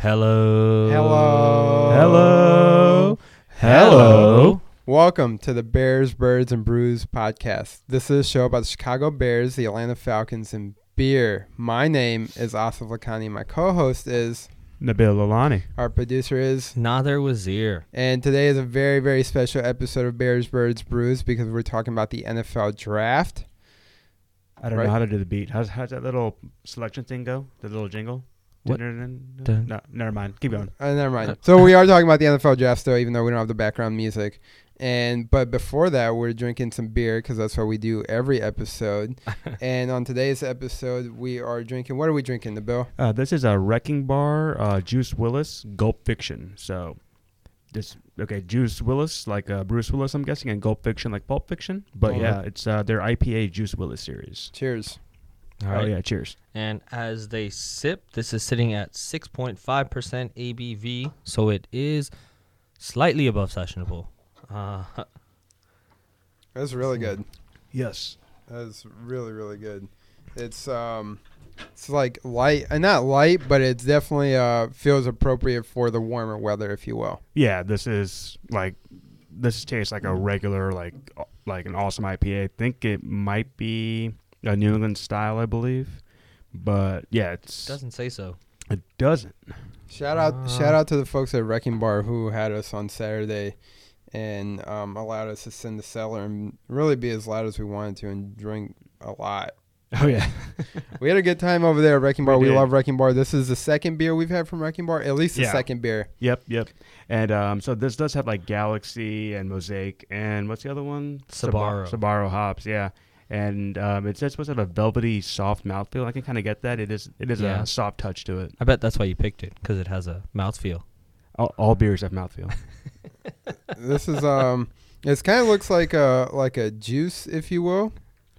Hello. Hello. Hello. Hello. Welcome to the Bears, Birds, and Brews podcast. This is a show about the Chicago Bears, the Atlanta Falcons, and beer. My name is Asif Lakhani. My co-host is, Nabil Lalani. our producer is, Nader Wazir. and today is a very, very special episode of Bears, Birds, Brews because we're talking about the NFL Draft. I don't Right. know how to do the beat. How's, how's that little selection thing go? The little jingle? What? Dun- Dun. No, never mind. Keep going. Uh, never mind. So we are talking about the NFL Draft still, even though we don't have the background music. And but before that, we're drinking some beer because that's what we do every episode. and on today's episode, we are drinking. What are we drinking, Nabil? Uh, this is a Wrecking Bar uh, Juice Willis Gulp Fiction. So, this okay, Juice Willis like uh, Bruce Willis, I'm guessing, and Gulp Fiction like Pulp Fiction. But Oh. yeah, it's uh, their IPA Juice Willis series. Cheers. All Oh right. yeah, cheers. And as they sip, this is sitting at 6.5% ABV, so it is slightly above sessionable. Uh, That's really good. Yes. That's really really good. It's um, it's like light, and not light, but it's definitely uh feels appropriate for the warmer weather, if you will. Yeah, this is like this tastes like a regular like uh, like an awesome IPA. I think it might be a New England style, I believe. But yeah, it's doesn't say so. it doesn't. Shout out, Uh. shout out to the folks at Wrecking Bar who had us on Saturday, and um, allowed us to send the cellar and really be as loud as we wanted to and drink a lot. Oh yeah. We had a good time over there at Wrecking Bar. We We, did. love Wrecking Bar. This is the second beer we've had from Wrecking Bar, at least the Yeah. second beer. yep, yep. And um so this does have like Galaxy and Mosaic and what's the other one? Sabro. Sabro hops, yeah. And um it's just supposed to have a velvety soft mouthfeel. I can kind of get that. It is it is Yeah. a soft touch to it. I bet that's why you picked it, because it has a mouthfeel. All, all beers have mouthfeel. this is um, it kind of looks like a like a juice, if you will,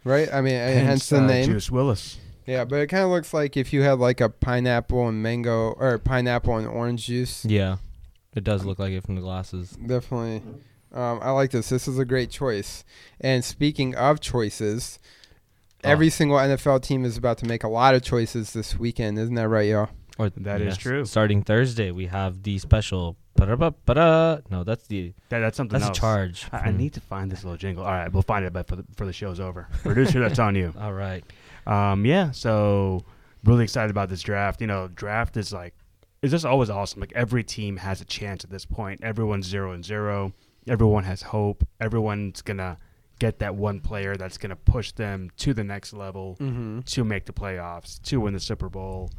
right? I mean, hence, hence the uh, name. Juice Willis. Yeah, but it kind of looks like if you had like a pineapple and mango or pineapple and orange juice. Yeah, it does look like it from the glasses. Definitely. Um, I like this. This is a great choice. And speaking of choices, Oh. every single NFL team is about to make a lot of choices this weekend. Isn't that right, y'all? Or That is true. Starting Thursday, we have the special. ba-da-ba-ba-da. No, that's the That, that's something that's a else. charge. I, I need to find this little jingle. All right, we'll find it, but for the, for the show's over. Producer, that's on you. All right. Um, yeah, so really excited about this draft. You know, draft is like, it's just always awesome. Like every team has a chance at this point. Everyone's zero and zero. Everyone has hope. Everyone's gonna get that one player that's gonna push them to the next level Mm-hmm. to make the playoffs, to win the Super Bowl,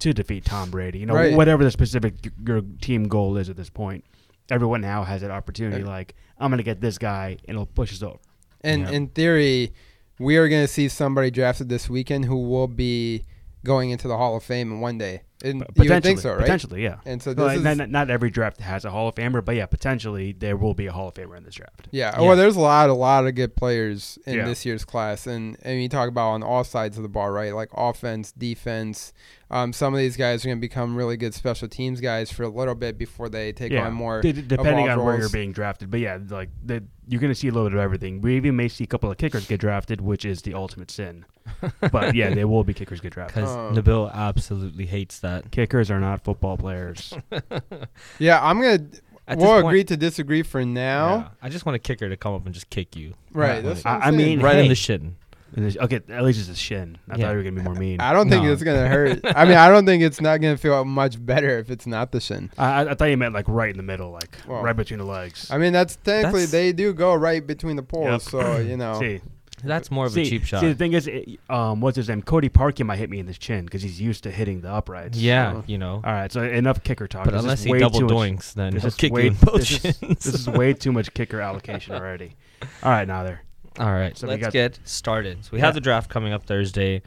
to defeat Tom Brady. You know, Right. whatever the specific your team goal is at this point. Everyone now has that opportunity. Uh, Like, I'm gonna get this guy, and it'll push us over. And Yeah. in theory, we are going to see somebody drafted this weekend who will be going into the Hall of Fame in one day. And But you would think so, right? Potentially, yeah. And so this Well, is, not, not, not every draft has a Hall of Famer, but yeah, potentially there will be a Hall of Famer in this draft. yeah. Yeah. Well, there's a lot, a lot of good players in Yeah. this year's class, and and you talk about on all sides of the ball, right? Like offense, defense. Um, some of these guys are going to become really good special teams guys for a little bit before they take yeah, on more. D- d- depending evolved on where you're being drafted. But yeah, like the, you're going to see a little bit of everything. We even may see a couple of kickers get drafted, which is the ultimate sin. but yeah, there will be kickers get drafted. Because Um, Nabil absolutely hates that. Kickers are not football players. Yeah, I'm gonna. At we'll point- agree to disagree for now. Yeah, I just want a kicker to come up and just kick you. Right. That's I- what I'm I saying. mean, right in the shin. And there's- okay, at least it's a shin. I Yeah. thought you were going to be more mean. I don't think No. it's gonna hurt. I mean, I don't think it's not gonna feel much better if it's not the shin. I, I, I thought you meant like right in the middle, like Well, right between the legs. I mean, that's technically That's- they do go right between the poles, Yep. so you know. see, That's more of see, a cheap shot. See, the thing is, it, um, what's his name? Cody Parkey might hit me in the chin because he's used to hitting the uprights. yeah, So- you know. All right, so enough kicker talk. But This unless he double too much- doinks, then this is kick way- you in both this is- This is way too much kicker allocation already. All right, now there. All right, So let's get started. So we Yeah. have the draft coming up Thursday.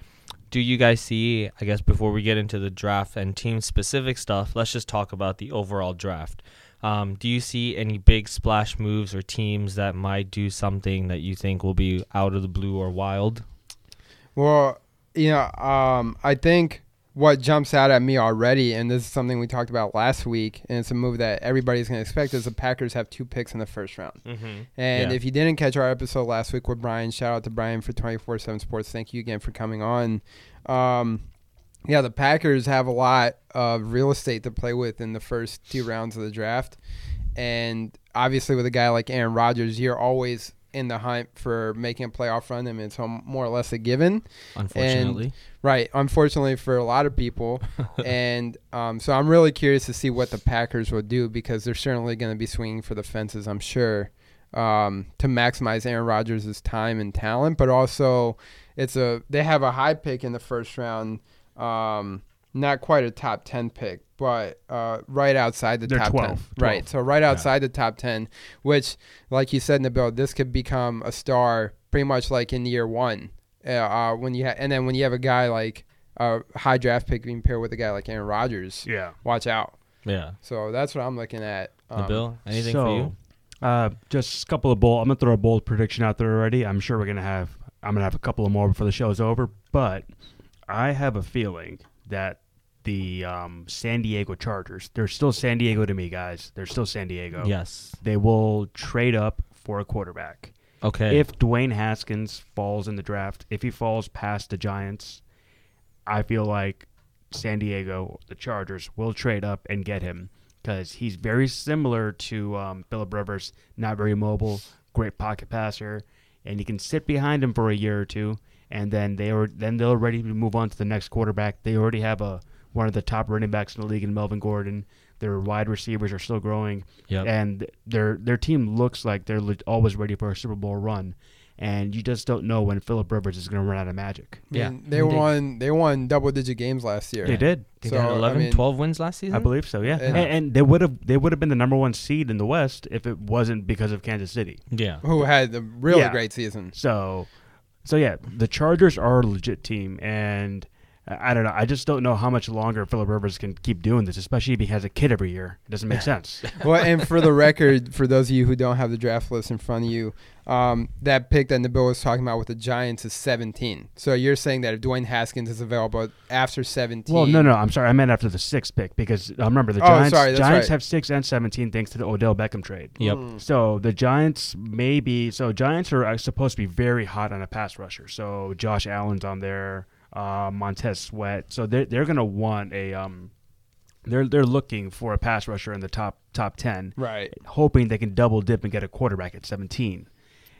Do you guys see, I guess, before we get into the draft and team specific stuff, let's just talk about the overall draft. Um, do you see any big splash moves or teams that might do something that you think will be out of the blue or wild? Well, you know, um, I think what jumps out at me already, and this is something we talked about last week, and it's a move that everybody's going to expect, is the Packers have two picks in the first round. Mm-hmm. And Yeah. if you didn't catch our episode last week with Brian, shout out to Brian for 24 7 Sports. Thank you again for coming on. Um, yeah, the Packers have a lot of real estate to play with in the first two rounds of the draft, and obviously with a guy like Aaron Rodgers, you're always in the hunt for making a playoff run. I mean, it's more or less a given. Unfortunately, Right. Unfortunately for a lot of people. and um, so I'm really curious to see what the Packers will do because they're certainly going to be swinging for the fences, I'm sure, um, to maximize Aaron Rodgers' time and talent. But also, it's a they have a high pick in the first round. Um, not quite a top 10 pick, but uh, right outside the They're top 12, 10. 12. Right. So right outside the top 10, which, like you said, Nabil, this could become a star pretty much like in year one. Uh, uh, when you ha- and then when you have a guy like a high draft pick being paired with a guy like Aaron Rodgers, Yeah. watch out. yeah. So that's what I'm looking at. Um, Nabil, anything so, for you? Uh, just a couple of bold. I'm gonna throw a bold prediction out there already. I'm sure we're gonna have. I'm gonna have a couple of more before the show's over. But I have a feeling that the um, San Diego Chargers. They're still San Diego to me, guys. They're still San Diego. Yes. They will trade up for a quarterback. Okay. If Dwayne Haskins falls in the draft, if he falls past the Giants, I feel like San Diego, the Chargers, will trade up and get him because he's very similar to um, Philip Rivers. Not very mobile, great pocket passer, and you can sit behind him for a year or two, and then they are then they're ready to move on to the next quarterback. They already have a one of the top running backs in the league in Melvin Gordon. Their wide receivers are still growing yep. and their their team looks like they're le- always ready for a Super Bowl run. And you just don't know when Philip Rivers is going to run out of magic. I Yeah. mean, they They- won. They won double digit games last year. They did, They so, had I 11, mean- 12 wins last season. I believe so. Yeah, And- and, and they would have they would have been the number one seed in the West if it wasn't because of Kansas City. Yeah. Who had a really Yeah. great season. So, so yeah, the Chargers are a legit team, and I I don't know. I just don't know how much longer Philip Rivers can keep doing this, especially if he has a kid every year. It doesn't make sense. well, and for the record, for those of you who don't have the draft list in front of you, um, that pick that Nabil was talking about with the Giants is 17. So you're saying that if Dwayne Haskins is available after 17. Well, no, no, I'm sorry. I meant after the sixth pick because uh, remember the Oh, Giants. sorry, Giants right. have six and seventeen thanks to the Odell Beckham trade. Yep. Mm. So the Giants maybe so Giants are uh, supposed to be very hot on a pass rusher. So Josh Allen's on there, uh, Montez Sweat. So they're they're gonna want a um, they're they're looking for a pass rusher in the top top ten, Right. hoping they can double dip and get a quarterback at seventeen.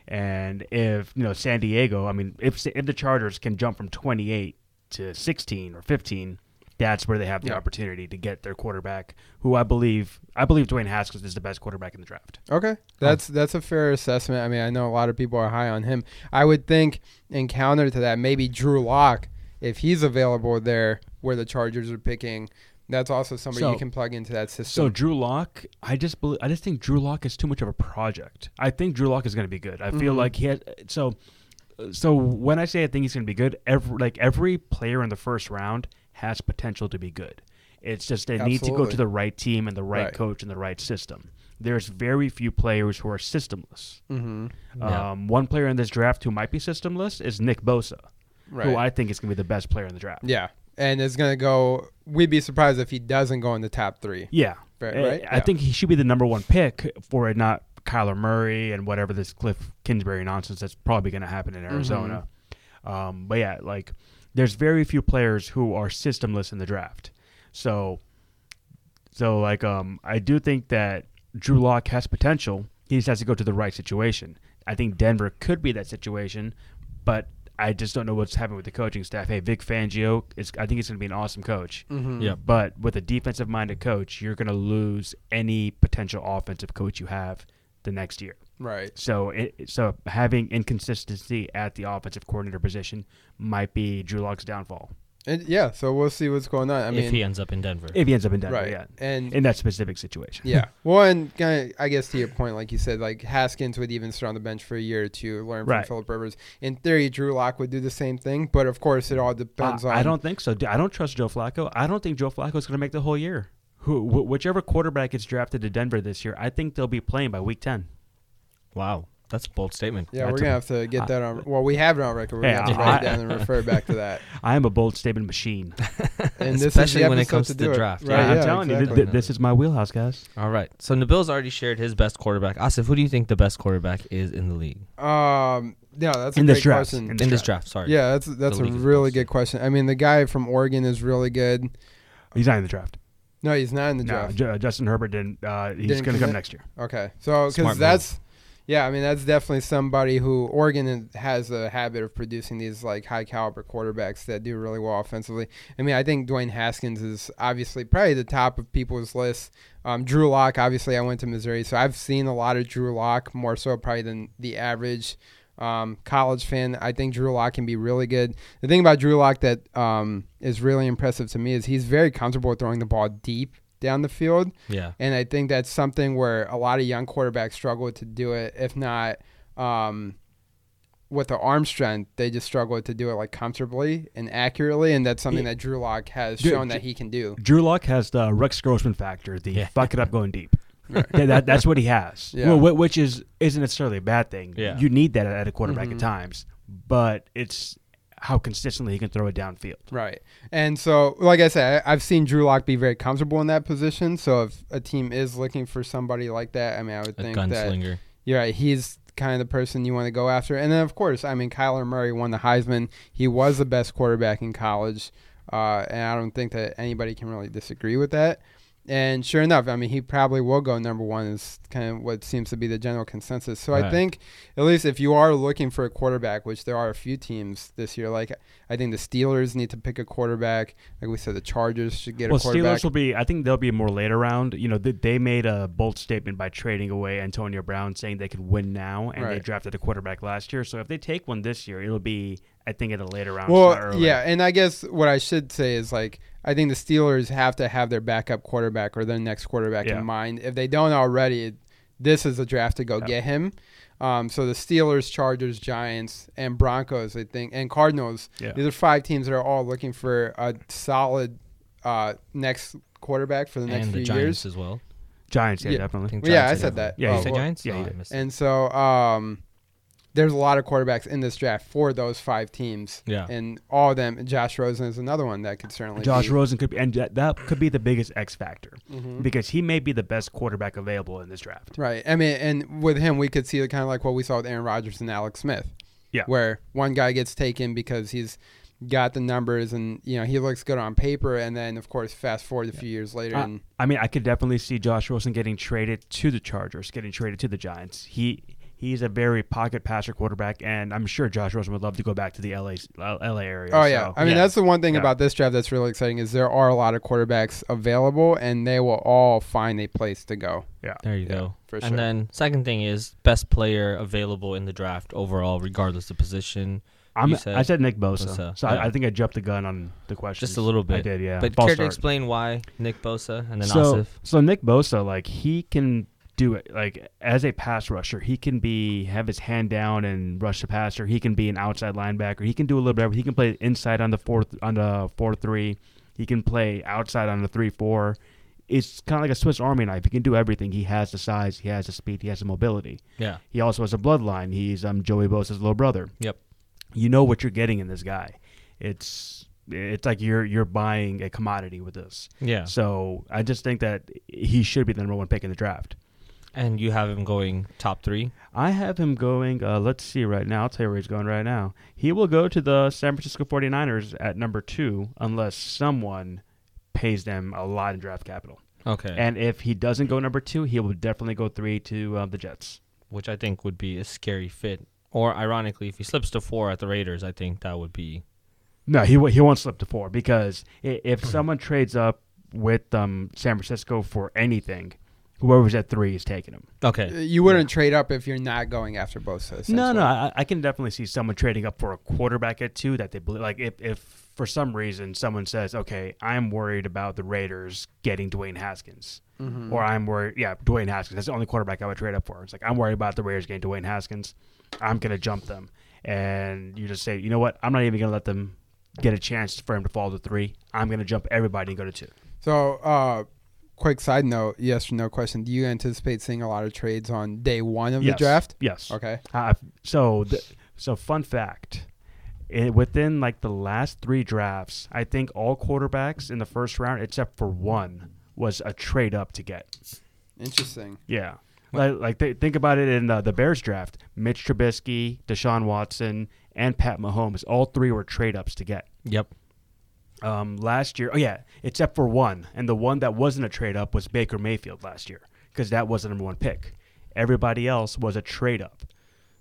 And if you know San Diego, I mean, if if the Chargers can jump from twenty eight to sixteen or fifteen. That's where they have the Yeah. opportunity to get their quarterback, who I believe I believe Dwayne Haskins is the best quarterback in the draft. Okay, that's that's a fair assessment. I mean, I know a lot of people are high on him. I would think, in counter to that, maybe Drew Lock, if he's available there where the Chargers are picking, that's also somebody So- you can plug into that system. So. Drew Lock, I just believe, I just think Drew Lock is too much of a project. I think Drew Lock is going to be good. I feel Mhm. like he has so. So when I say I think he's going to be good, every like every player in the first round has potential to be good. It's just they need to go to the right team and the right, Right. coach and the right system. There's very few players who are systemless. mm-hmm. Yeah. Um, one player in this draft who might be systemless is Nick Bosa, Right. who I think is going to be the best player in the draft. yeah, and it's gonna go. We'd be surprised if he doesn't go in the top three. Yeah, Right. Uh, right? I Yeah. think he should be the number one pick for it, not Kyler Murray and whatever this Cliff Kingsbury nonsense that's probably going to happen in Arizona. Um, but yeah, like there's very few players who are systemless in the draft. So, so like um, I do think that Drew Lock has potential. He just has to go to the right situation. I think Denver could be that situation, but I just don't know what's happening with the coaching staff. Hey, Vic Fangio is. I think he's going to be an awesome coach. Mhm. Yep. But with a defensive minded coach, you're going to lose any potential offensive coach you have the next year. Right. So it, so having inconsistency at the offensive coordinator position might be Drew Lock's downfall And yeah, so we'll see what's going on. I mean, if he ends up in Denver. if he ends up in Denver. right. Yeah, And in that specific situation. Yeah. Well, and kinda, I guess to your point, like you said, like Haskins would even sit on the bench for a year or two, learn Right. from Philip Rivers. In theory, Drew Lock would do the same thing, but of course, it all depends Uh, on. I don't think so. I don't trust Joe Flacco. I don't think Joe Flacco is going to make the whole year. Who, wh- whichever quarterback gets drafted to Denver this year, I think they'll be playing by week ten. wow, that's a bold statement. Yeah, That's we're gonna have to get that on. Well, we have it on record. We're Hey, gonna have to write it down and refer back to that. I am a bold statement machine. And this is Especially the when it comes to to do the it. draft. Right, I'm yeah, telling you, th- th- this is my wheelhouse, guys. All right. So Nabil's already shared his best quarterback. Asif, who do you think the best quarterback is in the league? Um, Yeah, that's a In great this draft. question. In in this draft. Sorry. yeah, that's that's a really good question. I mean, the guy from Oregon is really good. He's not in the draft. No, he's not in the No, draft. Ju- Justin Herbert didn't. Uh, he's going to come next year. Okay, so Smart because move. that's yeah, I mean that's definitely somebody who Oregon has a habit of producing these like high caliber quarterbacks that do really well offensively. I mean, I think Dwayne Haskins is obviously probably the top of people's list. Um, Drew Lock, obviously, I went to Missouri, so I've seen a lot of Drew Lock more so probably than the average um, college fan. I think Drew Lock can be really good. The thing about Drew Lock that um, is really impressive to me is he's very comfortable throwing the ball deep down the field. Yeah. And I think that's something where a lot of young quarterbacks struggle to do it. If not um, with the arm strength, they just struggle to do it like comfortably and accurately. And that's something Yeah. that Drew Lock has Drew- shown that he can do. Drew Lock has the Rex Grossman factor, the Yeah. fuck it up going deep. That- that- that's what he has. Yeah. Well, which is isn't necessarily a bad thing. Yeah. You need that at a quarterback Mhm. at times, but it's how consistently he can throw it downfield. Right. And so, like I said, I- I've seen Drew Lock be very comfortable in that position. So if a team is looking for somebody like that, I mean, I would A think that gunslinger. You're right. He's kind of the person you want to go after. And then, of course, I mean, Kyler Murray won the Heisman. He was the best quarterback in college. Uh, and I don't think that anybody can really disagree with that. And sure enough, I mean, he probably will go number one, is kind of what seems to be the general consensus. So I think, at least if you are looking for a quarterback, which there are a few teams this year, like I think the Steelers need to pick a quarterback. Like we said, the Chargers should get well, a quarterback. The Steelers will be. I think they'll be more later round. You know, they, they made a bold statement by trading away Antonio Brown, saying they could win now, and they drafted a quarterback last year. So if they take one this year, it'll be, I think, at a later round. Well, yeah, and I guess what I should say is like I think the Steelers have to have their backup quarterback or their next quarterback Yeah. in mind. If they don't already, this is a draft to go Yeah. get him. Um, so the Steelers, Chargers, Giants, and Broncos, I think, and Cardinals. Yeah. These are five teams that are all looking for a solid uh, next quarterback for the next and the few Giants years. as well. Giants, yeah, Yeah. I definitely. think Well, yeah, I are said that. Yeah, Oh, you said well, Giants. yeah, Oh, you I did. missed it. And so um, there's a lot of quarterbacks in this draft for those five teams. Yeah. And all of them, Josh Rosen is another one that could certainly Josh be. Rosen could be, and that, that could be the biggest X factor Mhm. because he may be the best quarterback available in this draft. Right. I mean, and with him, we could see kind of like what we saw with Aaron Rodgers and Alex Smith. Yeah. Where one guy gets taken because he's got the numbers and you know he looks good on paper, and then of course fast forward a few years later, and I mean, I could definitely see Josh Rosen getting traded to the Chargers, getting traded to the Giants. He he's a very pocket passer quarterback, and I'm sure Josh Rosen would love to go back to the LA LA area. oh yeah, so, I mean that's the one thing Yeah. about this draft that's really exciting is there are a lot of quarterbacks available, and they will all find a place to go. Yeah, there you Yeah, go. for sure. And then second thing is best player available in the draft overall, regardless of position. I'm, said I said Nick Bosa, Bosa, so yeah. I, I think I jumped the gun on the question. Just a little bit. I did, yeah. but False care to explain why Nick Bosa and then so, Asif? so Nick Bosa, like he can do it. Like as a pass rusher, he can be have his hand down and rush the passer. He can be an outside linebacker. He can do a little bit. of. He can play inside on the fourth on the four three. He can play outside on the three four. It's kind of like a Swiss Army knife. He can do everything. He has the size. He has the speed. He has the mobility. Yeah. He also has a bloodline. He's um Joey Bosa's little brother. Yep. You know what you're getting in this guy. It's it's like you're you're buying a commodity with this. Yeah. So I just think that he should be the number one pick in the draft. And you have him going top three. I have him going, uh, let's see right now. I'll tell you where he's going right now. He will go to the San Francisco 49ers at number two unless someone pays them a lot in draft capital. Okay. And if he doesn't go number two, he will definitely go three to uh, the Jets. which I think would be a scary fit. Or ironically, if he slips to four at the Raiders, I think that would be No, he, w- he won't slip to four because if someone trades up with um, San Francisco for anything, whoever's at three is taking him. okay. You wouldn't trade up if you're not going after Bosa. No, no, I, I can definitely see someone trading up for a quarterback at two that they believe. Like if, if for some reason someone says, "Okay, I'm worried about the Raiders getting Dwayne Haskins," Mhm. or I'm worried, yeah, Dwayne Haskins. That's the only quarterback I would trade up for. It's like I'm worried about the Raiders getting Dwayne Haskins. I'm gonna jump them, and you just say, you know what? I'm not even gonna let them get a chance for him to fall to three. I'm gonna jump everybody and go to two. So, uh, quick side note, yes or no question. Do you anticipate seeing a lot of trades on day one of Yes. the draft? Yes. Okay. Uh, so, the, so fun fact: it, within like the last three drafts, I think all quarterbacks in the first round, except for one, was a trade up to get. Interesting. Yeah, Like, like th- think about it in uh, the Bears draft: Mitch Trubisky, Deshaun Watson, and Pat Mahomes. All three were trade ups to get. Yep. Um, last year, oh yeah, except for one, and the one that wasn't a trade up was Baker Mayfield last year because that was the number one pick. Everybody else was a trade up.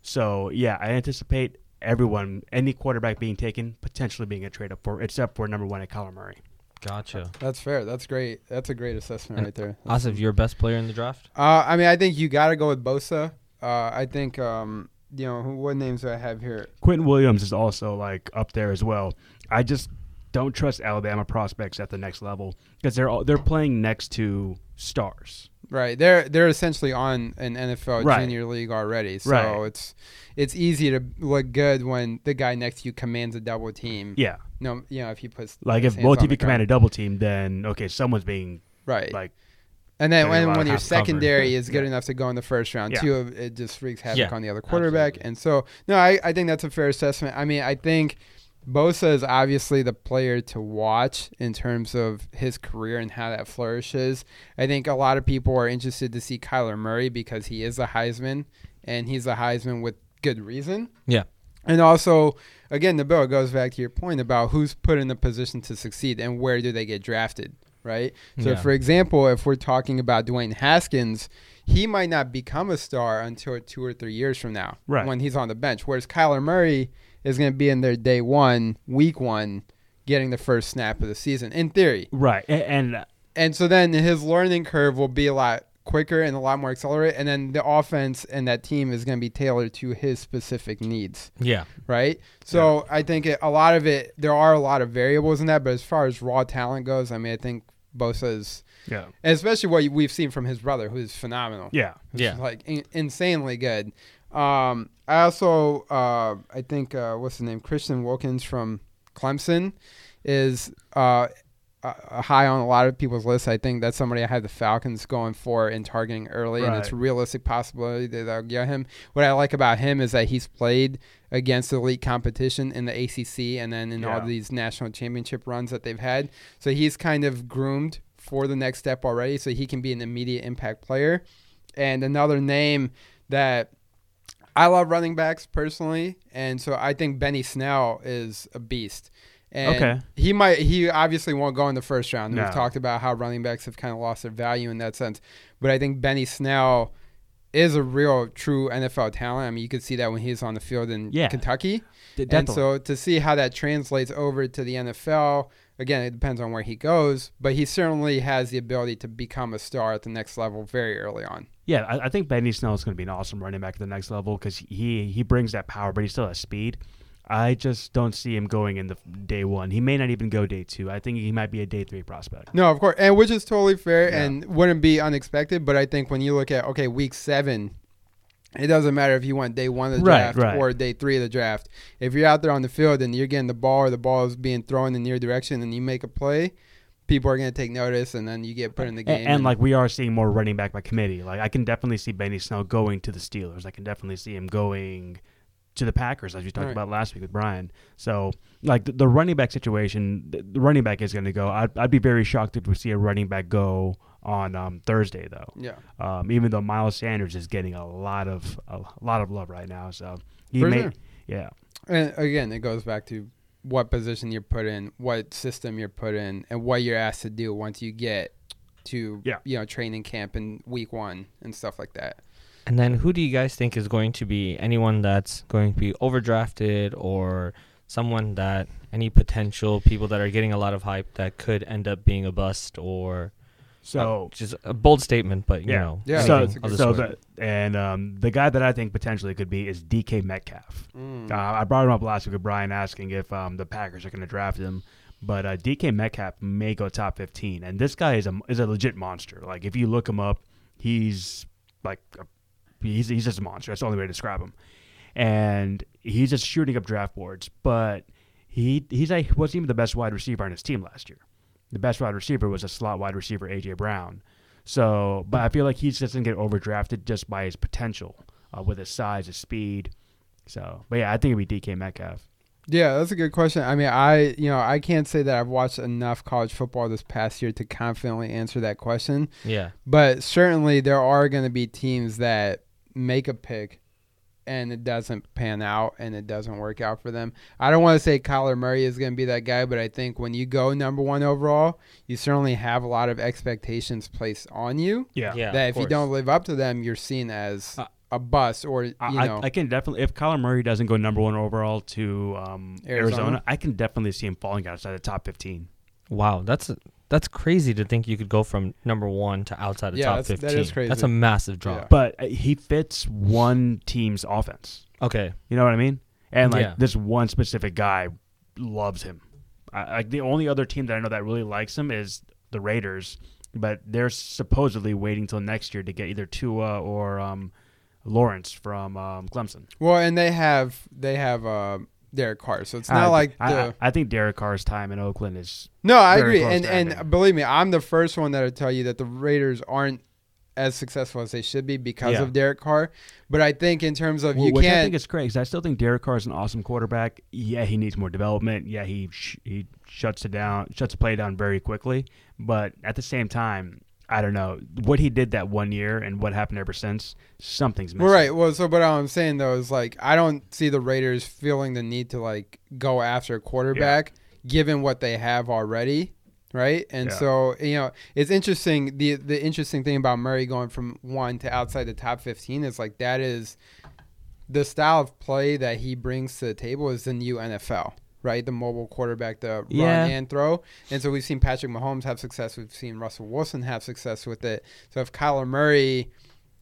So yeah, I anticipate everyone, any quarterback being taken, potentially being a trade up for, except for number one at Kyler Murray. Gotcha. That's fair. That's great. That's a great assessment And right there. That's- Asif, your best player in the draft? Uh, I mean, I think you got to go with Bosa. Uh, I think, um, you know, what names do I have here? Quinnen Williams is also like up there as well. I just don't trust Alabama prospects at the next level because they're all, they're playing next to stars. Right, they're they're essentially on an NFL Right. junior league already, so Right. it's it's easy to look good when the guy next to you commands a double team. Yeah, No, you know if he puts like if both of you command a double team, then okay, someone's being right, like and then when, when your half cover. secondary is good Yeah. enough to go in the first round Yeah. too, of- it just wreaks havoc Yeah, on the other quarterback. absolutely. And so, no, I I think that's a fair assessment. I mean, I think. Bosa is obviously the player to watch in terms of his career and how that flourishes. I think a lot of people are interested to see Kyler Murray because he is a Heisman and he's a Heisman with good reason. Yeah. And also, again, Nabil goes back to your point about who's put in the position to succeed and where do they get drafted, right? So, Yeah. for example, if we're talking about Dwayne Haskins, he might not become a star until two or three years from now Right. when he's on the bench. Whereas Kyler Murray is going to be in there day one, week one, getting the first snap of the season, in theory. right, and And so then his learning curve will be a lot quicker and a lot more accelerated. And then the offense and that team is going to be tailored to his specific needs Yeah. right? So I think it, a lot of it, there are a lot of variables in that, but as far as raw talent goes, I mean, I think Bosa is, yeah, and especially what we've seen from his brother, who is phenomenal. yeah, Yeah. like in, insanely good. Um, I also, uh, I think, uh, what's his name, Christian Wilkins from Clemson, is uh, high on a lot of people's lists. I think that's somebody I have the Falcons going for and targeting early, and it's a realistic possibility that I'll get him. What I like about him is that he's played against elite competition in the ACC and then in all these national championship runs that they've had. So he's kind of groomed for the next step already, so he can be an immediate impact player. And another name that I love running backs personally, and so I think Benny Snell is a beast. And Okay. he might he obviously won't go in the first round. No. We've talked about how running backs have kind of lost their value in that sense. But I think Benny Snell is a real true NFL talent. I mean, you could see that when he's on the field in Yeah. Kentucky. D- And so to see how that translates over to the NFL, again, it depends on where he goes, but he certainly has the ability to become a star at the next level very early on. Yeah, I, I think Benny Snell is going to be an awesome running back at the next level because he he brings that power, but he still has speed. I just don't see him going in the day one. He may not even go day two. I think he might be a day three prospect. No, of course, and which is totally fair Yeah. and wouldn't be unexpected. But I think when you look at okay, week seven, it doesn't matter if you went day one of the Right, draft right. or day three of the draft. If you're out there on the field and you're getting the ball or the ball is being thrown in your direction and you make a play, people are going to take notice, and then you get put in the game. And, like we are seeing more running back by committee. Like I can definitely see Benny Snell going to the Steelers. I can definitely see him going to the Packers, as we talked Right. about last week with Brian. So like the, the running back situation, the, the running back is going to go. I'd, I'd be very shocked if we see a running back go on um, Thursday though. yeah, Um, even though Miles Sanders is getting a lot of a lot of love right now, so he For may, sure. yeah, and again, it goes back to what position you're put in, what system you're put in, and what you're asked to do once you get to Yeah. you know training camp in week one and stuff like that. And then who do you guys think is going to be anyone that's going to be overdrafted or someone that any potential people that are getting a lot of hype that could end up being a bust or so. just a bold statement, but you Yeah. know, Yeah, so, that's a good so point. the, and um, the guy that I think potentially could be is DK Metcalf. Mm. Uh, I brought him up last week with Brian asking if um, the Packers are going to draft him, but uh, DK Metcalf may go top fifteen, and this guy is a is a legit monster. Like if you look him up, he's like a, he's he's just a monster. That's the only way to describe him, and he's just shooting up draft boards. But he he's like wasn't even the best wide receiver on his team last year. The best wide receiver was a slot wide receiver AJ Brown. So, but I feel like he doesn't get overdrafted just by his potential uh, with his size, his speed. So, but yeah, I think it'd be DK Metcalf. Yeah, that's a good question. I mean, I you know I can't say that I've watched enough college football this past year to confidently answer that question. Yeah. But certainly there are going to be teams that make a pick and it doesn't pan out and it doesn't work out for them. I don't want to say Kyler Murray is going to be that guy, but I think when you go number one overall, you certainly have a lot of expectations placed on you. Yeah. Yeah. that of if you don't live up to them, you're seen as Uh, a bust or you I, know. I, I can definitely, if Kyler Murray doesn't go number one overall to um, Arizona? Arizona. I can definitely see him falling outside the top 15. Wow, that's that's crazy to think you could go from number one to outside the Yeah, top that's- that fifteen. is crazy. That's a massive drop. Yeah. But uh, he fits one team's offense. Okay. You know what I mean? And like Yeah. this one specific guy loves him. I, like the only other team that I know that really likes him is the Raiders, but they're supposedly waiting till next year to get either Tua or um, Lawrence from um, Clemson. well, and they have they have uh, Derek Carr, so it's not I, like I, the I, I think Derek Carr's time in Oakland is No, I agree, and and believe me, I'm the first one that'll tell you that the Raiders aren't as successful as they should be because Yeah. of Derek Carr. But I think in terms of Well, you which I can't, think is great 'cause I still think Derek Carr is an awesome quarterback. Yeah, he needs more development. Yeah, he sh- he shuts it down, shuts the play down very quickly. But at the same time, I don't know what he did that one year and what happened ever since. Something's missing. right. Well, so but all I'm saying though is like I don't see the Raiders feeling the need to like go after a quarterback given what they have already. Right, and Yeah. so you know it's interesting. the The interesting thing about Murray going from one to outside the top fifteen is like that is the style of play that he brings to the table is the new NFL, right? The mobile quarterback, the Yeah. run and throw. And so we've seen Patrick Mahomes have success. We've seen Russell Wilson have success with it. So if Kyler Murray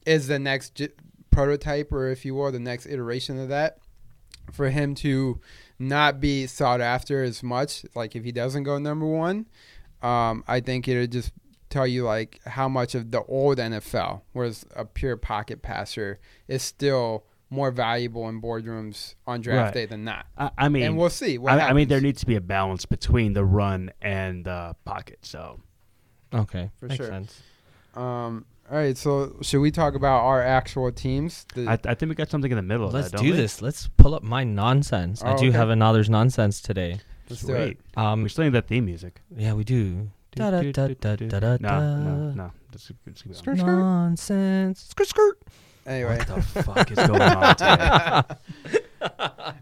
is the next j- prototype, or if you will, the next iteration of that, for him to not be sought after as much, like if he doesn't go number one, um, I think it'll just tell you like how much of the old NFL, whereas a pure pocket passer is still more valuable in boardrooms on draft Right. day than not. I, I mean, and we'll see. What I, I mean, there needs to be a balance between the run and the pocket. So Okay. For Makes sure. sense. Um, all right, so should we talk about our actual teams? The- I, I think we got something in the middle. Let's of that, don't do we? this. Let's pull up my nonsense. I Oh, do okay. have another's nonsense today. let's do it. Um, We still need that theme music. yeah, we do. Da da da da da da No, no, no. This is, this is Skirt, skirt. Nonsense. Skirt skirt. Anyway, What the fuck is going on today?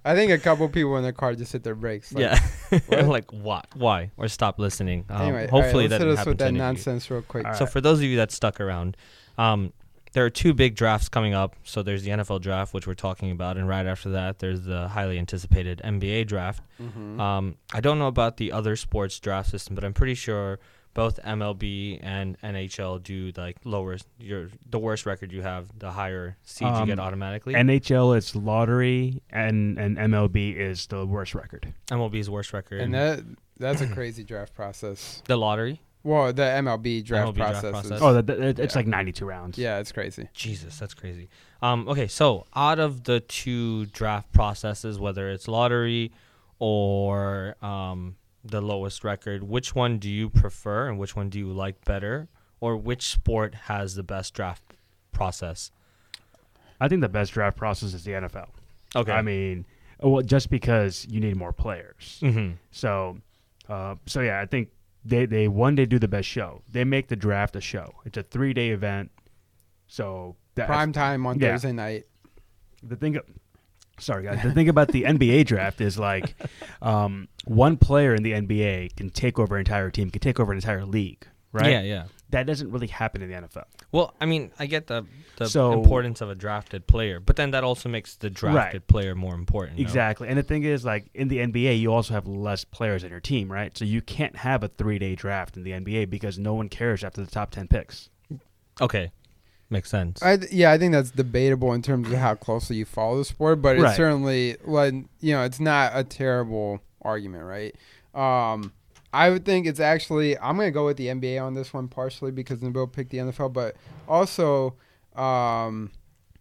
I think a couple people in the car just hit their brakes. Like, yeah. like why? Why? Or stop listening. Um, Anyway, right, hopefully let's that with that you. nonsense real quick. All So right. for those of you that stuck around, um, there are two big drafts coming up. So there's the NFL draft, which we're talking about, and right after that, there's the highly anticipated NBA draft. Mhm. Um, I don't know about the other sports draft system, but I'm pretty sure both MLB and NHL do like lowest your the worst record you have, the higher seed you get Um, automatically. NHL is lottery, and and MLB is the worst record. MLB's worst record. and that that's a crazy draft process. the lottery. Well, the MLB draft MLB draft process. process. Is, Oh, that, that- it's Yeah. like 92 rounds. yeah, it's crazy. Jesus, that's crazy. Um, okay, so out of the two draft processes, whether it's lottery or um, the lowest record, which one do you prefer and which one do you like better? Or which sport has the best draft process? I think the best draft process is the NFL. Okay. I mean, well, just because you need more players. mm-hmm. So, uh, so yeah, I think they they one day do the best show. They make the draft a show. It's a three day event. So that, Prime time on Yeah. Thursday night. the thing sorry guys. The thing about the nba draft is like um, one player in the nba can take over an entire team can take over an entire league right? Yeah, yeah. that doesn't really happen in the nfl Well, I mean, I get the the So- importance of a drafted player, but then that also makes the drafted player more important. no? exactly. And the thing is like in the nba you also have less players in your team right? So you can't have a three day draft in the nba because no one cares after the top 10 picks. Okay, makes sense. I th- yeah, I think that's debatable in terms of how closely you follow the sport, but it's Right. certainly when you know it's not a terrible argument, right? Um, I would think it's actually I'm gonna go with the NBA on this one partially because Nabil picked the NFL, but also, um,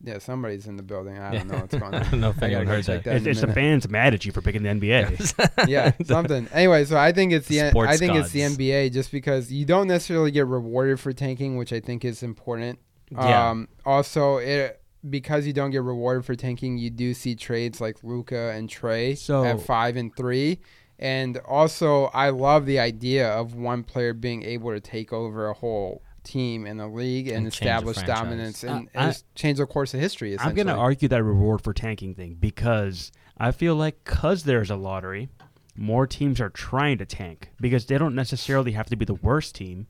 yeah, somebody's in the building. I don't know what's going I on. don't know if I anyone heard check that. that. it's, it's the fans mad at you for picking the nba yeah, something. Anyway, so I think it's the I Sports think it's the. NBA just because you don't necessarily get rewarded for tanking, which I think is important. Yeah. Um, also, it because you don't get rewarded for tanking, you do see trades like Luka and Trae So- at five and three. And also, I love the idea of one player being able to take over a whole team in the league and, And establish dominance and, I- and change the course of history. I'm going to argue that reward for tanking thing because I feel like because there's a lottery, more teams are trying to tank because they don't necessarily have to be the worst team.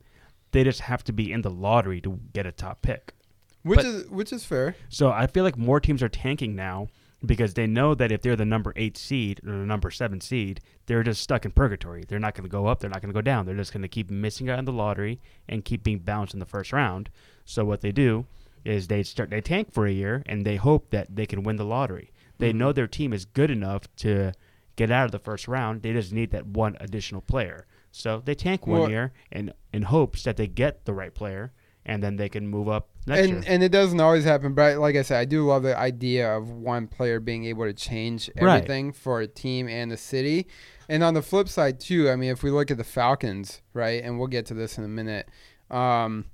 They just have to be in the lottery to get a top pick. which but- is which is fair. So I feel like more teams are tanking now because they know that if they're the number eight seed or the number seven seed, they're just stuck in purgatory. They're not going to go up. They're not going to go down. They're just going to keep missing out on the lottery and keep being bounced in the first round. So what they do is they start they tank for a year and they hope that they can win the lottery. They Mhm. know their team is good enough to get out of the first round. They just need that one additional player. So they tank one Well- year in in hopes that they get the right player and then they can move up next and year. and it doesn't always happen, but like I said, I do love the idea of one player being able to change Right. everything for a team and the city. And on the flip side too, I mean, if we look at the Falcons, right, and we'll get to this in a minute, um,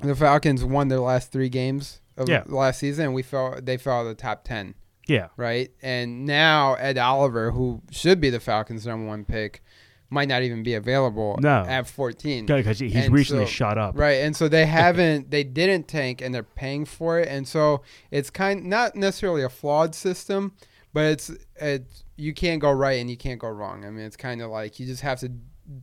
the Falcons won their last three games of Yeah. last season, and we fell they fell out of the top ten, yeah. right? And now Ed Oliver, who should be the Falcons' number one pick, might not even be available No. at fourteen. because he's And recently so- shot up. Right, and so they haven't, they didn't tank, and they're paying for it, and so it's kind not necessarily a flawed system, but it's it's you can't go right and you can't go wrong. I mean, it's kind of like you just have to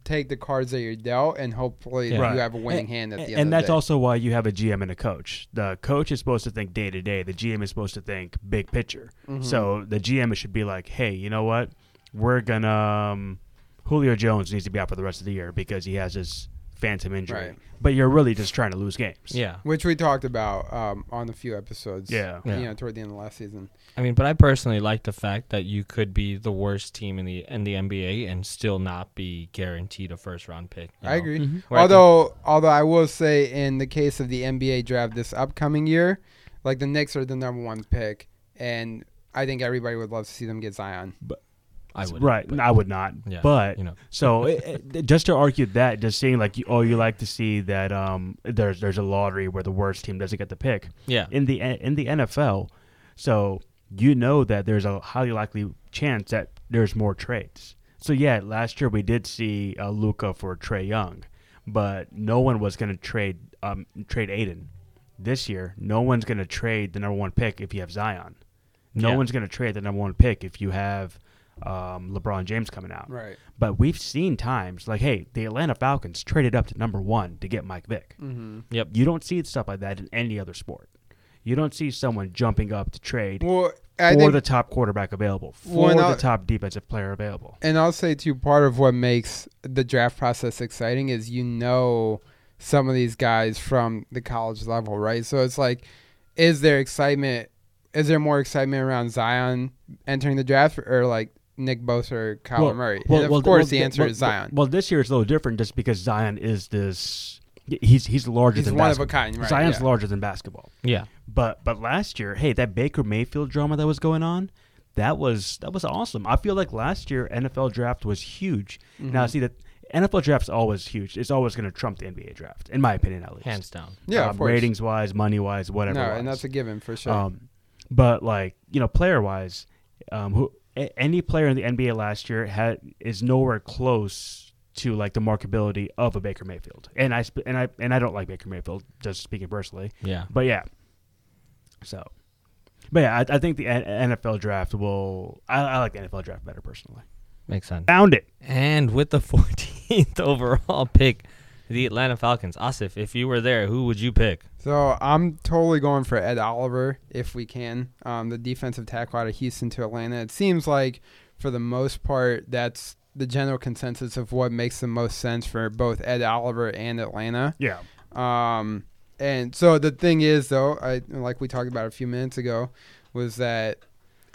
take the cards that you're dealt, and hopefully Yeah. you Right. have a winning And- hand at the and, end. and of that's the day. also why you have a GM and a coach. The coach is supposed to think day to day. The GM is supposed to think big picture. Mhm. So the GM should be like, hey, you know what? We're gonna um, Julio Jones needs to be out for the rest of the year because he has this phantom injury. Right. But you're really just trying to lose games. Yeah. which we talked about um, on a few episodes. Yeah. Yeah. you know, toward the end of last season. I mean, but I personally like the fact that you could be the worst team in the in the NBA and still not be guaranteed a first round pick. I know? agree. Mhm. Where I think- although, although I will say, in the case of the NBA draft this upcoming year, like the Knicks are the number one pick, and I think everybody would love to see them get Zion. I would right. I would not. Yeah, But you know, So it, it- just to argue that, just saying like, you, oh, you like to see that um, there's there's a lottery where the worst team doesn't get the pick yeah, in the in the NFL. So you know that there's a highly likely chance that there's more trades. So yeah, last year we did see uh, Luka for Trae Young, but no one was going to trade um, trade Ayton. This year, no one's going to trade the number one pick if you have Zion. No Yeah. one's going to trade the number one pick if you have um, LeBron James coming out. Right. But we've seen times like, hey, the Atlanta Falcons traded up to number one to get Mike Vick. Mm-hmm. You don't see stuff like that in any other sport. You don't see someone jumping up to trade Well, I for think, the top quarterback available, for and the top defensive player available. and I'll say to you, part of what makes the draft process exciting is you know some of these guys from the college level, right? So it's like, is there excitement? Is there more excitement around Zion entering the draft, or like Nick Bosa or Kyler Murray? and of course, the answer well, is Zion. Well, this year is a little different just because Zion is this. He's he's larger He's than one of a kind, right? Zion's yeah. larger than basketball. yeah, But but last year, hey, that Baker Mayfield drama that was going on, that was that was awesome. I feel like last year NFL draft was huge. Now Mhm. see that NFL draft's always huge. It's always going to trump the NBA draft, in my opinion, at least. hands down. yeah, Um, of ratings wise, money wise, whatever. no, wise. and that's a given for sure. Um, but like you know, player wise, um, who a- any player in the NBA last year had is nowhere close to like the marketability of a Baker Mayfield. And I sp- and I and I don't like Baker Mayfield, just speaking personally. Yeah, But yeah, so. But yeah, I, I think the N- NFL draft will. I, I like the NFL draft better personally. makes sense. Found it. And with the 14th overall pick, the Atlanta Falcons. Asif, if you were there, who would you pick? So I'm totally going for Ed Oliver if we can. Um, the defensive tackle out of Houston to Atlanta. It seems like for the most part that's the general consensus of what makes the most sense for both Ed Oliver and Atlanta. Yeah. Um, and so the thing is, though, I like we talked about a few minutes ago, was that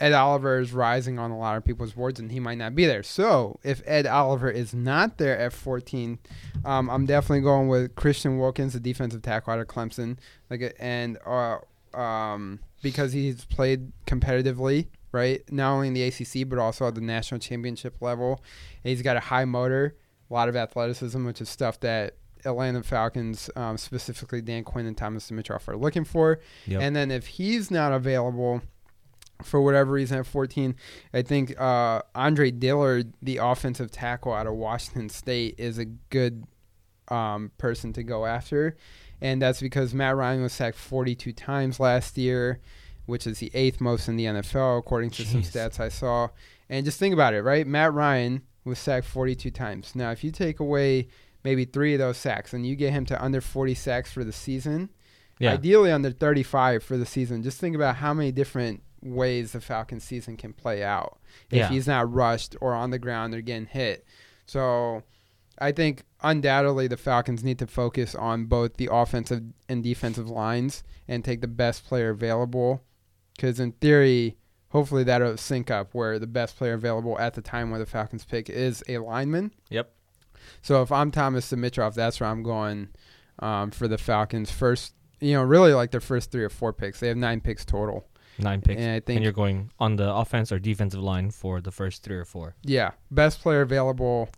Ed Oliver is rising on a lot of people's boards, and he might not be there. So if Ed Oliver is not there at 14, um, I'm definitely going with Christian Wilkins, the defensive tackle out of Clemson, like, and uh, um, because he's played competitively, right? Not only in the ACC but also at the national championship level. And he's got a high motor, a lot of athleticism, which is stuff that Atlanta Falcons, um, specifically Dan Quinn and Thomas Dimitroff, are looking for. Yep. And then if he's not available for whatever reason at 14, I think uh, Andre Dillard, the offensive tackle out of Washington State, is a good um, person to go after. And that's because Matt Ryan was sacked 42 times last year, which is the eighth most in the NFL, according to some stats I saw. And just think about it, right? Matt Ryan was sacked 42 times. Now, if you take away maybe three of those sacks and you get him to under 40 sacks for the season, Yeah. ideally under 35 for the season, just think about how many different ways the Falcons season can play out if Yeah. he's not rushed or on the ground or getting hit. So I think undoubtedly the Falcons need to focus on both the offensive and defensive lines and take the best player available. Because in theory, hopefully that'll sync up where the best player available at the time where the Falcons pick is a lineman. Yep. So if I'm Thomas Dimitroff, that's where I'm going um, for the Falcons first. You know, really like their first three or four picks. They have nine picks total, Nine picks. and I And, you're going on the offense or defensive line for the first three or four. yeah, best player available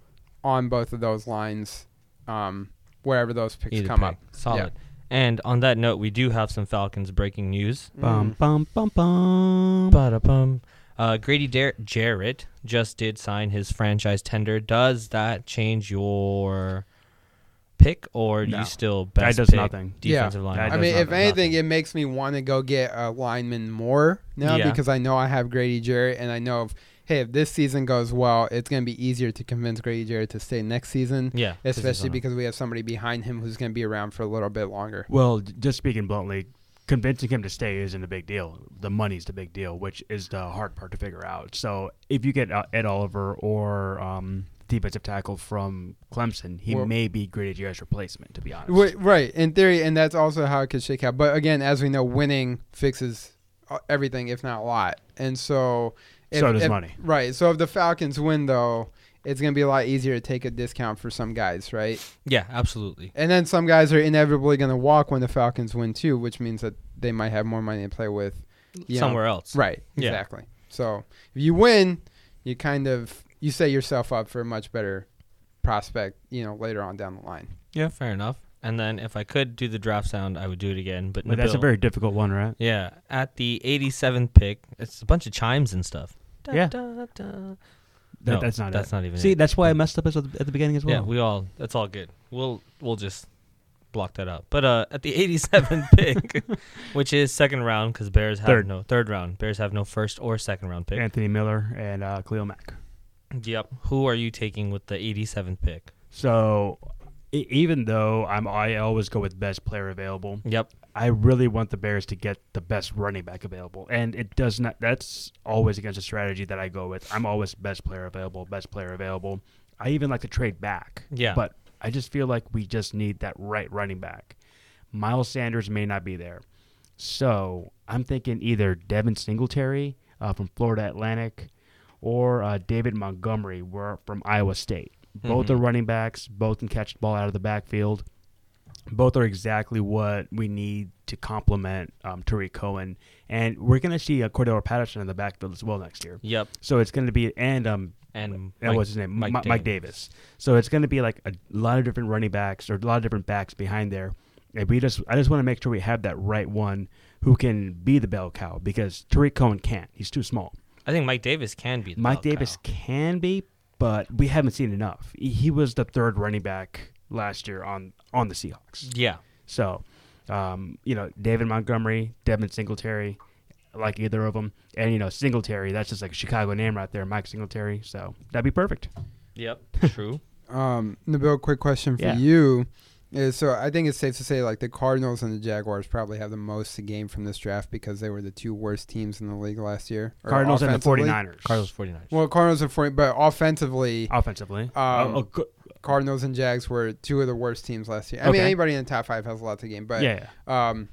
on both of those lines, um, wherever those picks Either come pick. up. Solid. And on that note, we do have some Falcons breaking news. Bum Mm. bum bum bum. Ba-da-bum. Uh, Grady Dar- Jarrett just did sign his franchise tender. Does that change your pick, or No. you still That best does pick nothing. defensive Yeah. line? That I mean, if nothing. anything, it makes me want to go get a lineman more now Yeah. because I know I have Grady Jarrett, and I know if hey, if this season goes well, it's going to be easier to convince Grady Jarrett to stay next season, yeah, 'cause he's especially because we have somebody behind him who's going to be around for a little bit longer. Well, just speaking bluntly, convincing him to stay isn't a big deal. The money's the big deal, which is the hard part to figure out. So if you get uh, Ed Oliver or um, defensive tackle from Clemson, he Well- may be Grady Jarrett's replacement. To be honest, Wait, right, in theory, and that's also how it could shake out. But again, as we know, winning fixes uh, everything, if not a lot. And so, if, so does if- money. Right. So if the Falcons win, though, it's going to be a lot easier to take a discount for some guys, right? yeah, absolutely. And then some guys are inevitably going to walk when the Falcons win too, which means that they might have more money to play with. you know. Somewhere else. Right. Yeah. Exactly. So if you win, you kind of you set yourself up for a much better prospect, you know, later on down the line. Yeah, fair enough. And then if I could do the draft sound, I would do it again. But, But that's a very difficult one, right? yeah. At the 87th pick, it's a bunch of chimes and stuff. Da, Yeah. da, da. That, No, that's not That's it. not even. See, it. that's why I messed up at the beginning as well. Yeah, we all. That's all good. We'll we'll just block that out. But uh, at the 87th pick, which is second round, because Bears have Third. no third round. Bears have no first or second round pick. Anthony Miller and uh, Khalil Mack. Yep. Who are you taking with the 87th pick? So e- even though I'm, I always go with best player available. Yep. I really want the Bears to get the best running back available, and it does not. That's always against a strategy that I go with. I'm always best player available, best player available. I even like to trade back. Yeah. But I just feel like we just need that right running back. Miles Sanders may not be there, so I'm thinking either Devin Singletary uh, from Florida Atlantic, or uh, David Montgomery were from Iowa State. Both Mhm. are running backs. Both can catch the ball out of the backfield. Both are exactly what we need to complement um, Tarik Cohen, and we're going to see uh, Cordarrelle Patterson in the backfield as well next year. Yep. So it's going to be and um, And and what's his name? Mike Mi- Mike Davis. So it's going to be like a lot of different running backs or a lot of different backs behind there. And we just, I just want to make sure we have that right one who can be the bell cow because Tarik Cohen can't. He's too small. I think Mike Davis can be. The Mike bell Davis cow. can be, but we haven't seen enough. He, he was the third running back last year on on the Seahawks. Yeah. So, um, you know, David Montgomery, Devin Singletary, like either of them, and you know, Singletary. That's just like a Chicago name right there, Mike Singletary. So that'd be perfect. Yep. True. Um, Nabil, quick question for Yeah. you is so I think it's safe to say like the Cardinals and the Jaguars probably have the most to gain from this draft because they were the two worst teams in the league last year. Cardinals and the offensively. 49ers. Cardinals 49ers. Well, Cardinals and 40, but offensively, offensively. Um, Oh, oh, Cardinals and Jags were two of the worst teams last year. I mean, anybody in the top five has a lot to gain, but yeah, um,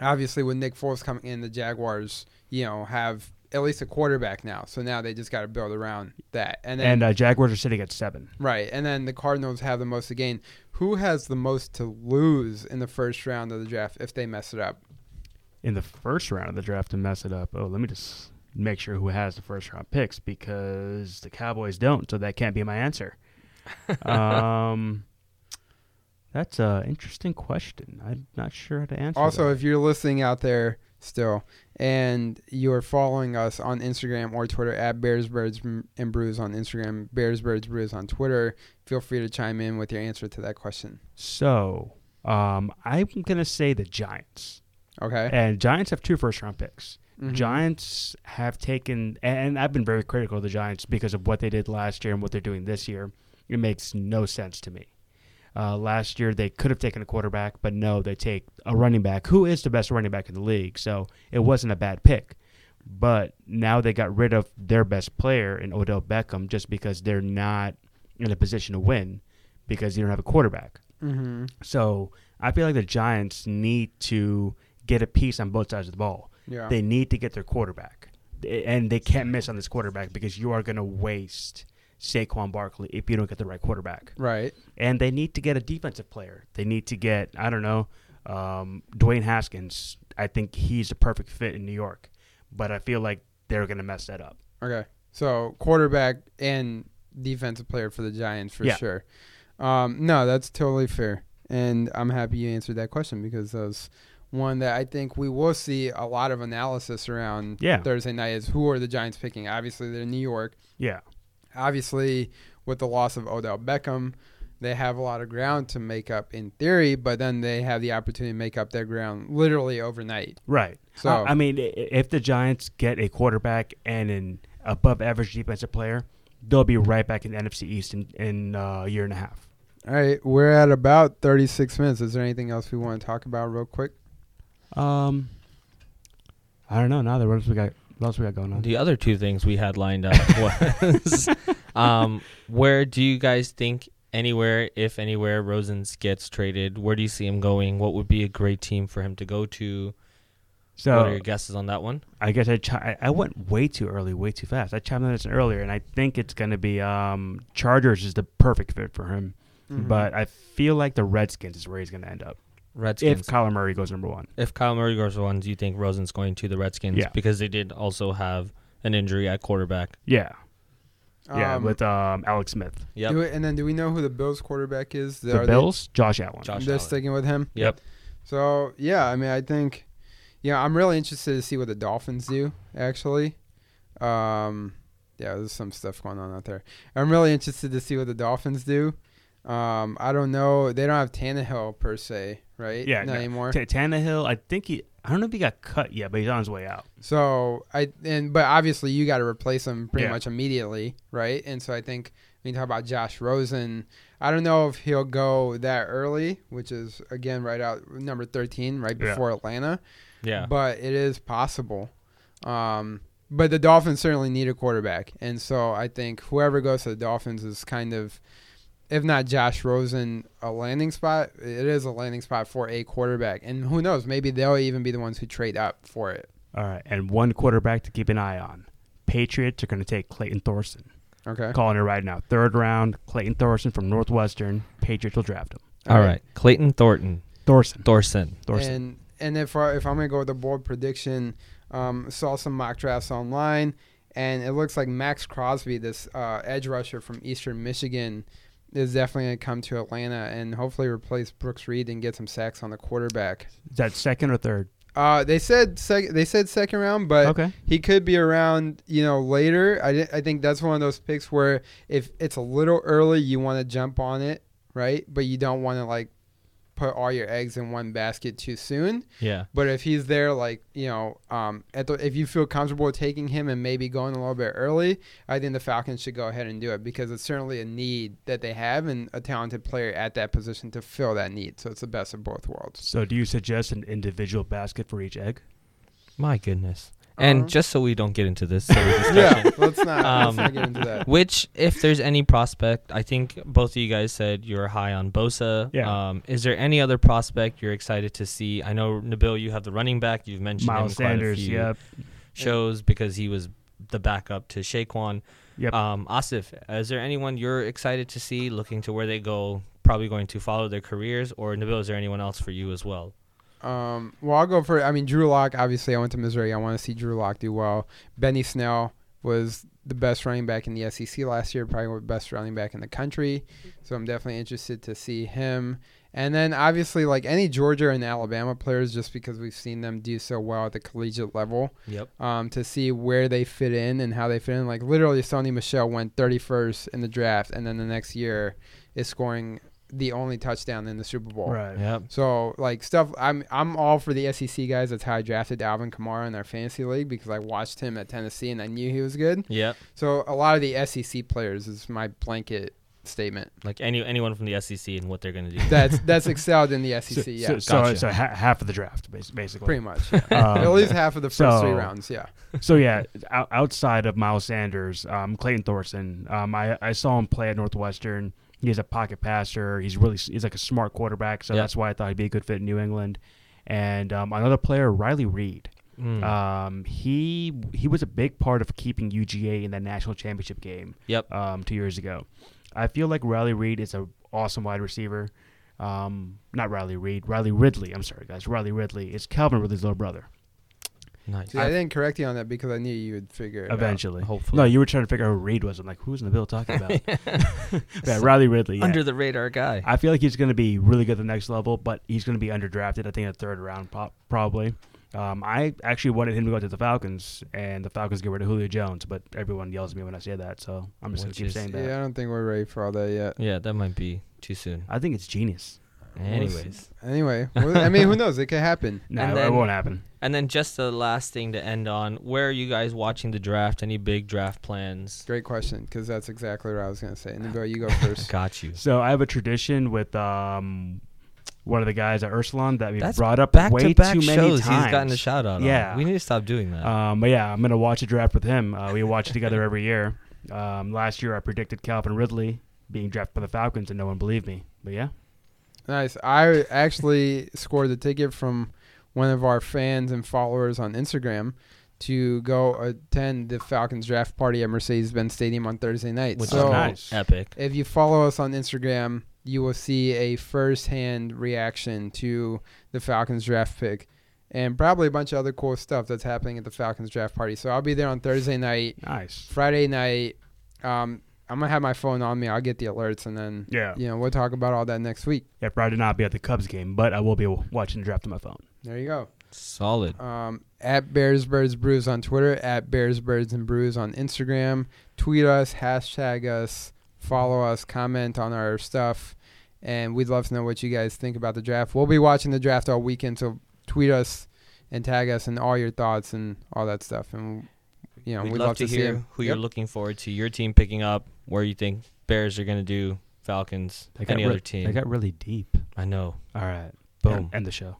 obviously with Nick Foles coming in, the Jaguars, you know, have at least a quarterback now. So now they just got to build around that. And then and uh, Jaguars are sitting at seven. Right, and then the Cardinals have the most to gain. Who has the most to lose in the first round of the draft if they mess it up? in the first round of the draft to mess it up. Oh, let me just make sure who has the first round picks because the Cowboys don't, so that can't be my answer. um, That's a interesting question. I'm not sure how to answer. Also, that. if you're listening out there still and you're following us on Instagram or Twitter at Bears Birds and Brews on Instagram, Bears Birds Brews on Twitter, feel free to chime in with your answer to that question. so, um, I'm gonna say the Giants, Okay. and Giants have two first round picks. Mhm. Giants have taken, and I've been very critical of the Giants because of what they did last year and what they're doing this year. It makes no sense to me. Uh, last year they could have taken a quarterback, but no, they take a running back who is the best running back in the league. So it wasn't a bad pick. But now they got rid of their best player in Odell Beckham just because they're not in a position to win because you don't have a quarterback. Mhm. So I feel like the Giants need to get a piece on both sides of the ball. Yeah. They need to get their quarterback, and they can't miss on this quarterback because you are going to waste Saquon Barkley if you don't get the right quarterback. right. And they need to get a defensive player. They need to get I don't know um, Dwayne Haskins. I think he's a perfect fit in New York, but I feel like they're going to mess that up. Okay. So quarterback and defensive player for the Giants for Yeah. sure. Um, no, that's totally fair, and I'm happy you answered that question because that was one that I think we will see a lot of analysis around Yeah. Thursday night. Is who are the Giants picking? Obviously, they're New York. Yeah, Obviously, with the loss of Odell Beckham, they have a lot of ground to make up in theory, but then they have the opportunity to make up their ground literally overnight. right. So I I mean, if the Giants get a quarterback and an above average defensive player, they'll be right back in the NFC East in, in uh, a year and a half. All right, we're at about 36 minutes. Is there anything else we want to talk about real quick? Um, I don't know. Now what else we got? What else we got going on? The other two things we had lined up was um, where do you guys think anywhere, if anywhere, Rosens gets traded? Where do you see him going? What would be a great team for him to go to? So what are So your guesses on that one? I guess I, chi- I I went way too early, way too fast. I chimed in this earlier, and I think it's going to be um, Chargers is the perfect fit for him. Mm-hmm. But I feel like the Redskins is where he's going to end up Redskins. if Kyler Murray goes number one. If Kyle Murray goes one, do you think Rosen's going to the Redskins? Yeah. Because they did also have an injury at quarterback. Yeah, yeah, Um, with um, Alex Smith. Yep. do it- and then do we know who the Bills quarterback is? The Are Bills, Josh Allen. Josh They, they're Allen. sticking with him. Yep. So yeah, I mean, I think, yeah, I'm really interested to see what the Dolphins do. Actually, um, yeah, there's some stuff going on out there. I'm really interested to see what the Dolphins do. Um, I don't know. They don't have Tannehill per se, right? Yeah, not no. anymore. T- Tannehill, I think he. I don't know if he got cut yet, but he's on his way out. So I and but obviously you got to replace him pretty Yeah. much immediately, right? And so I think when you talk about Josh Rosen, I don't know if he'll go that early, which is again right out number thirteen, right Yeah. before Atlanta. Yeah. But it is possible. Um, but the Dolphins certainly need a quarterback, and so I think whoever goes to the Dolphins is kind of, if not Josh Rosen, a landing spot. It is a landing spot for a quarterback, and who knows? Maybe they'll even be the ones who trade up for it. All right, and one quarterback to keep an eye on. Patriots are going to take Clayton Thorson. Okay. Calling it right now. Third round, Clayton Thorson from Northwestern. Patriots will draft him. All right. Clayton Thornton. Thorson. Thorson. Thorson. And and if I, if I'm gonna go with a bold prediction, um, saw some mock drafts online, and it looks like Maxx Crosby, this uh, edge rusher from Eastern Michigan, is definitely gonna come to Atlanta and hopefully replace Brooks Reed and get some sacks on the quarterback. Is that second or third? Uh, they said sec- they said second round, but okay. he could be around, you know, later. I, di- I think that's one of those picks where if it's a little early, you want to jump on it, right? But you don't want to like put all your eggs in one basket too soon. Yeah. But if he's there, like you know, um, at the, if you feel comfortable taking him and maybe going a little bit early, I think the Falcons should go ahead and do it because it's certainly a need that they have and a talented player at that position to fill that need. So it's the best of both worlds. So do you suggest an individual basket for each egg? My goodness. And Uh-huh. just so we don't get into this Yeah, let's not, let's Um, not get into that. which, if there's any prospect, I think both of you guys said you're high on Bosa. Yeah. Um, is there any other prospect you're excited to see? I know Nabil, you have the running back. You've mentioned Miles him quite Sanders. a few Yep. shows because he was the backup to Saquon. Yep. Um, Asif, is there anyone you're excited to see, looking to where they go, probably going to follow their careers, or Nabil, is there anyone else for you as well? Um, well, I'll go for. I mean, Drew Lock. Obviously, I went to Missouri. I want to see Drew Lock do well. Benny Snell was the best running back in the SEC last year, probably the best running back in the country. So I'm definitely interested to see him. And then obviously like any Georgia and Alabama players, just because we've seen them do so well at the collegiate level, Yep. um, to see where they fit in and how they fit in. Like literally, Sony Michel went 31st in the draft, and then the next year is scoring the only touchdown in the Super Bowl. Right. Yep. So like stuff, I'm I'm all for the SEC guys. That's how I drafted Alvin Kamara in our fantasy league because I watched him at Tennessee and I knew he was good. Yeah. So a lot of the SEC players is my blanket statement. Like any anyone from the SEC and what they're gonna do. That's that's excelled in the SEC. So, yeah, so, so, Gotcha. so ha- half of the draft, basically. pretty much. Yeah. Um, At least half of the first three rounds. Yeah. so yeah, out, outside of Miles Sanders, um, Clayton Thorson, um, I, I saw him play at Northwestern. He's a pocket passer. He's really he's like a smart quarterback. So Yeah. that's why I thought he'd be a good fit in New England. And um, another player, Riley Reed. Mm. Um, he he was a big part of keeping UGA in that national championship game. Yep. Um, two years ago, I feel like Riley Reed is an awesome wide receiver. Um, not Riley Reed, Riley Ridley. I'm sorry, guys. Riley Ridley is Calvin Ridley's little brother. Nice. See, I didn't correct you on that because I knew you would figure it out. Eventually, Hopefully. no, you were trying to figure out who Reed was. I'm like, who's Nabil talking about? yeah, Riley Ridley. yeah. Under the radar guy. I feel like he's going to be really good at the next level, but he's going to be underdrafted. I think in the third round, pop, probably. Um, I actually wanted him to go to the Falcons, and the Falcons get rid of Julio Jones, but everyone yells at me when I say that, so I'm just going to keep is- saying that. Yeah, I don't think we're ready for all that yet. yeah, that might be too soon. I think it's genius. Anyways. Anyway, well, I mean, who knows? It could happen. No, And it then- won't happen. And then just the last thing to end on, where are you guys watching the draft? Any big draft plans? Great question because that's exactly what I was going to say. Nibo, you go first. Got you. So I have a tradition with um, one of the guys at Ursulon that we That's brought up Back way to back too many shows times. he's gotten a shout out Yeah. on. We need to stop doing that. Um, but yeah, I'm gonna watch a draft with him. Uh, we watch it together every year. Um, last year I predicted Calvin Ridley being drafted by the Falcons, and no one believed me. But yeah, Nice. I actually scored a ticket from one of our fans and followers on Instagram to go attend the Falcons draft party at Mercedes-Benz Stadium on Thursday night. Which so is nice. Epic. if you follow us on Instagram, you will see a first-hand reaction to the Falcons draft pick and probably a bunch of other cool stuff that's happening at the Falcons draft party. So I'll be there on Thursday night, nice. Friday night. Um, I'm gonna have my phone on me. I'll get the alerts, and then Yeah, you know we'll talk about all that next week. yeah. Probably not be at the Cubs game, but I will be watching the draft on my phone. There you go. Solid. um, at Bears Birds Brews on Twitter, at Bears Birds and Brews on Instagram. Tweet us, hashtag us, follow us, comment on our stuff, and we'd love to know what you guys think about the draft. We'll be watching the draft all weekend, so tweet us and tag us and all your thoughts and all that stuff. And you know, We'd, we'd, love, to, see hear 'em. who Yep. you're looking forward to. Your team picking up, where you think Bears are going to do, Falcons, They got any re- other team. They got really deep. I know. All right, Boom. End the show.